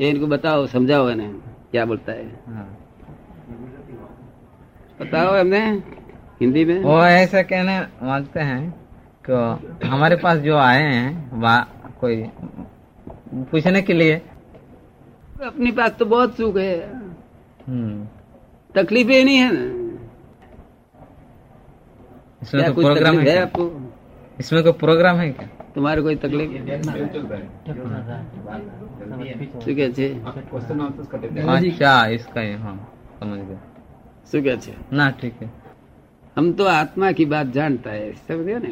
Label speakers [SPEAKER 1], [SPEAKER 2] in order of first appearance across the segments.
[SPEAKER 1] ये इनको बताओ समझाओ इन्हें क्या बोलता है।
[SPEAKER 2] हाँ।
[SPEAKER 1] बताओ हमने हिंदी में।
[SPEAKER 2] वो ऐसा कहने मांगते हैं कि हमारे पास जो आए हैं वह कोई पूछने के लिए।
[SPEAKER 1] अपने पास तो बहुत सुख है।
[SPEAKER 2] हम्म,
[SPEAKER 1] तकलीफें नहीं है ना।
[SPEAKER 2] इसमें
[SPEAKER 1] कुछ
[SPEAKER 2] प्रोग्राम है
[SPEAKER 1] आपको?
[SPEAKER 2] इसमें कोई प्रोग्राम है क्या
[SPEAKER 1] तुम्हारे कोई तकलीफ શું કે છે
[SPEAKER 2] अच्छा इसका ही हाँ समझ गया
[SPEAKER 1] શું કે છે
[SPEAKER 2] ना ठीक है
[SPEAKER 1] हम तो आत्मा की बात जानता है समझे ना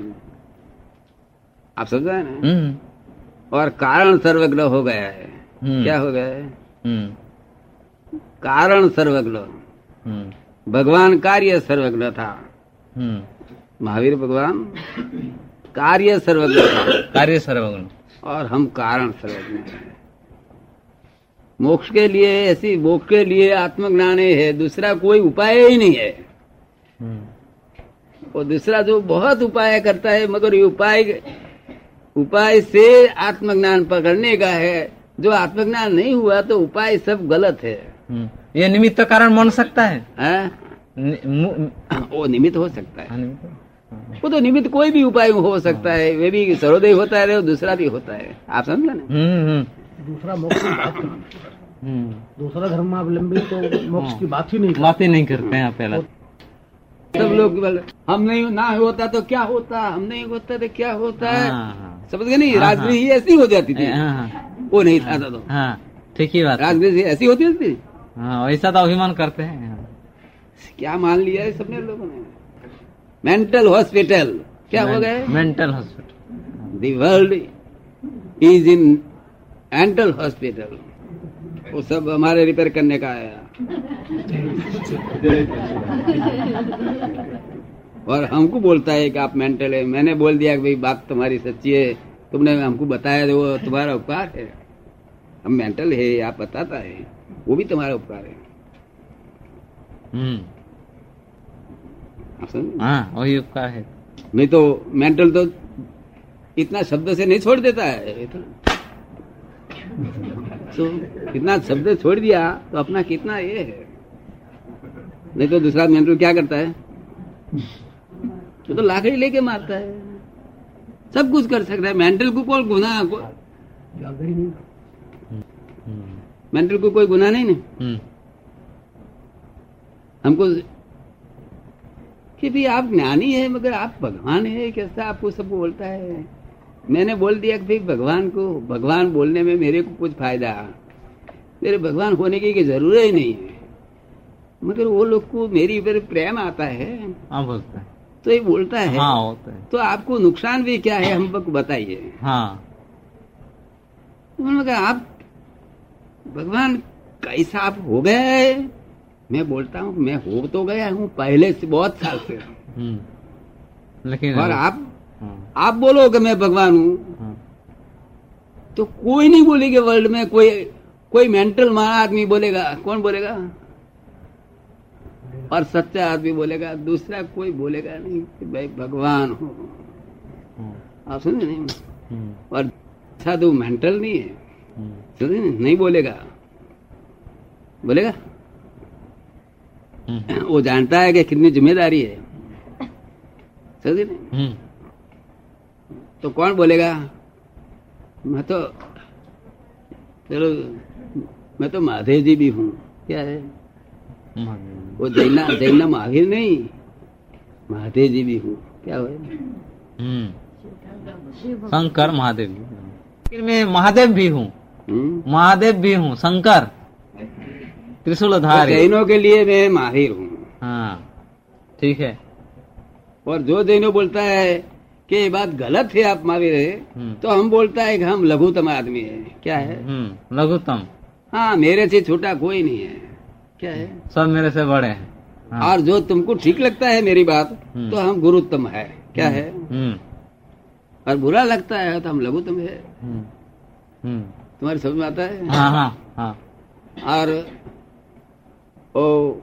[SPEAKER 1] आप समझा है ना
[SPEAKER 2] हम्म
[SPEAKER 1] और कारण सर्वज्ञ हो गया है
[SPEAKER 2] हम्म,
[SPEAKER 1] क्या हो गया है
[SPEAKER 2] हम्म
[SPEAKER 1] कारण सर्वज्ञ
[SPEAKER 2] हम्म
[SPEAKER 1] भगवान कार्य सर्वज्ञ था
[SPEAKER 2] हम्म
[SPEAKER 1] महावीर भगवान कार्य सर्वज्ञ
[SPEAKER 2] कार्य सर्वगुण
[SPEAKER 1] और हम कारण सर्वज्ञ हैं। मोक्ष के लिए ऐसी मोक्ष के लिए आत्मज्ञान है दूसरा कोई उपाय ही नहीं है।
[SPEAKER 2] हम्म।
[SPEAKER 1] और दूसरा जो बहुत उपाय करता है मगर ये उपाय उपाय से आत्मज्ञान पकड़ने का है। जो आत्मज्ञान नहीं हुआ तो उपाय सब गलत है।
[SPEAKER 2] हम्म। ये निमित्त कारण बन सकता है।
[SPEAKER 1] हैं?
[SPEAKER 2] नि-
[SPEAKER 1] वो निमित्त हो सकता है।
[SPEAKER 2] हाँ, निमित्त।
[SPEAKER 1] वो तो निमित्त कोई भी उपाय हो सकता है। वे भी सर्वोदय होता है और दूसरा भी होता है। आप समझ ना?
[SPEAKER 2] हम्म हम्म।
[SPEAKER 3] दूसरा मोक्ष की बात करते हैं।
[SPEAKER 2] हम्म।
[SPEAKER 3] दूसरा धर्मावलंबी तो मोक्ष की बात ही नहीं।
[SPEAKER 2] बात ही नहीं करते हैं पहला।
[SPEAKER 1] सब लोग हम नहीं ना होता तो क्या होता? हम नहीं होता तो क्या होता? है
[SPEAKER 2] हाँ, हाँ।
[SPEAKER 1] समझ गए नहीं?
[SPEAKER 2] हाँ,
[SPEAKER 1] राजनीति ऐसी हो जाती थी।
[SPEAKER 2] हाँ, हाँ,
[SPEAKER 1] वो नहीं था तो
[SPEAKER 2] हाँ ठीक ही बात है।
[SPEAKER 1] राजनीति ऐसी होती थी।
[SPEAKER 2] हाँ वैसा तो अभिमान करते हैं हाँ।
[SPEAKER 1] क्या मान लिया है सबने लोगों ने? मेंटल हॉस्पिटल क्या हो गए
[SPEAKER 2] mental hospital
[SPEAKER 1] the world is in mental hospital वो सब हमारे रिपेयर करने का आया और हमको बोलता है कि आप मेंटल है। मैंने बोल दिया कि भाई बात तुम्हारी सच्ची है। तुमने हमको बताया तो वो तुम्हारा उपकार है। हम मेंटल है आप बताता है। वो भी तुम्हारा उपकार है।
[SPEAKER 2] हम्म
[SPEAKER 1] समझे?
[SPEAKER 2] हाँ वही उपकार है।
[SPEAKER 1] नहीं तो मेंटल तो इतना शब्द से नहीं छोड़ देता है। तो तो इतना शब्द छोड़ दिया तो अपना कितना ये है? नहीं तो दूसरा मेंटल क्या करता है? तो लाकड़ी लेके मारता है। सब कुछ कर सकता है। मेंटल को कौन गुना को,
[SPEAKER 3] नहीं
[SPEAKER 1] मेंटल को कोई गुना नहीं ना?
[SPEAKER 2] हम्म।
[SPEAKER 1] हमको कि भी आप ज्ञानी है मगर आप भगवान है कैसा आपको सब बोलता है? मैंने बोल दिया कि भाई भगवान को भगवान बोलने में मेरे को कुछ फ़ायदा। मेरे भगवान होने की ज़रूरत ही नहीं है। मगर वो लोग को मेरी पर प्रेम आता है।
[SPEAKER 2] हाँ बोलते हैं।
[SPEAKER 1] तो ये बोलता है।
[SPEAKER 2] हाँ होते हैं।
[SPEAKER 1] तो आपको नुकसान भी क्या है हमको बताइए।
[SPEAKER 2] हाँ।
[SPEAKER 1] तो मैंने आप भगवान कैसा आप हो है मैं बोलता हूँ मैं हो तो गया हूँ पहले से बहुत साल से।
[SPEAKER 2] हम्म। लेकिन
[SPEAKER 1] और आप
[SPEAKER 2] हाँ,
[SPEAKER 1] आप बोलो कि मैं भगवान हूँ।
[SPEAKER 2] हाँ,
[SPEAKER 1] तो कोई नहीं बोलेगा वर्ल्ड में कोई कोई मेंटल मारा आदमी बोलेगा कौन बोलेगा? और सच्चा आदमी बोलेगा दूसरा कोई बोलेगा नहीं कि भाई भगवान हो।
[SPEAKER 2] हाँ,
[SPEAKER 1] आप समझे नहीं?
[SPEAKER 2] हम्म,
[SPEAKER 1] और साधु मेंटल नहीं है।
[SPEAKER 2] हम्म,
[SPEAKER 1] नहीं बोलेगा। बोलेगा? वो जानता है कि कितनी ज़िम्मेदारी है। समझे नहीं
[SPEAKER 2] हम्म,
[SPEAKER 1] तो कौन बोलेगा? मैं तो चलो मैं तो महादेव जी भी हूँ। क्या है?
[SPEAKER 2] हम्म,
[SPEAKER 1] वो जैना जैना महावीर नहीं। महादेव जी भी हूँ। क्या हुआ?
[SPEAKER 2] हम्म। शंकर महादेव। फिर मैं महादेव भी हूँ।
[SPEAKER 1] हम्म?
[SPEAKER 2] महादेव भी हूँ शंकर। त्रिशूलधारी।
[SPEAKER 1] जैनों के लिए मैं माहिर हूँ।
[SPEAKER 2] हाँ ठीक है।
[SPEAKER 1] और जो जैनो बोलता है कि ये बात गलत है आप महावीर है
[SPEAKER 2] हम्म,
[SPEAKER 1] तो हम बोलता है कि हम लघुतम आदमी है। क्या है?
[SPEAKER 2] हम्म, लघुत्तम
[SPEAKER 1] हाँ मेरे से छोटा कोई नहीं है। क्या है?
[SPEAKER 2] सब मेरे से बड़े हैं। हाँ,
[SPEAKER 1] और जो तुमको ठीक लगता है मेरी बात
[SPEAKER 2] हम्म।
[SPEAKER 1] तो हम गुरुत्तम है। क्या है? और बुरा लगता है तो हम लघुतम है।
[SPEAKER 2] हम्म,
[SPEAKER 1] समझ में आता है?
[SPEAKER 2] हाँ हाँ हाँ।
[SPEAKER 1] और ओ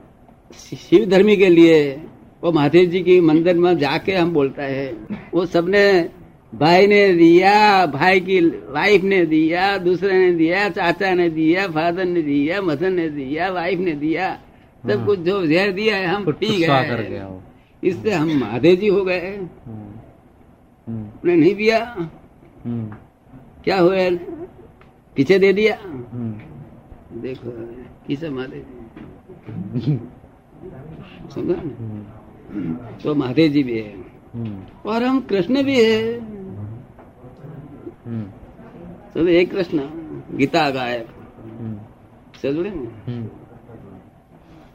[SPEAKER 1] शिव धर्मी के लिए वो महादेव जी की मंदिर में जाके हम बोलता है वो सबने भाई ने दिया भाई की वाइफ ने दिया दूसरे ने दिया चाचा ने दिया फादर ने दिया मदर ने दिया वाइफ ने दिया सब
[SPEAKER 2] हाँ।
[SPEAKER 1] कुछ जो जहर दिया है हम
[SPEAKER 2] कुछ
[SPEAKER 1] पी गए इससे हम महादेव जी हो गए।
[SPEAKER 2] हम्म,
[SPEAKER 1] नहीं पिया।
[SPEAKER 2] हम्म,
[SPEAKER 1] क्या हुआ? पीछे दे दिया।
[SPEAKER 2] हम्म,
[SPEAKER 1] देखो किसे महादेव जी समझा ना?
[SPEAKER 2] हम्म,
[SPEAKER 1] तो महादेव जी भी है
[SPEAKER 2] हम्म,
[SPEAKER 1] और हम कृष्ण भी है
[SPEAKER 2] हम्म,
[SPEAKER 1] सब एक कृष्ण गीता गायक
[SPEAKER 2] हम्म,
[SPEAKER 1] समझे ना
[SPEAKER 2] हम्म,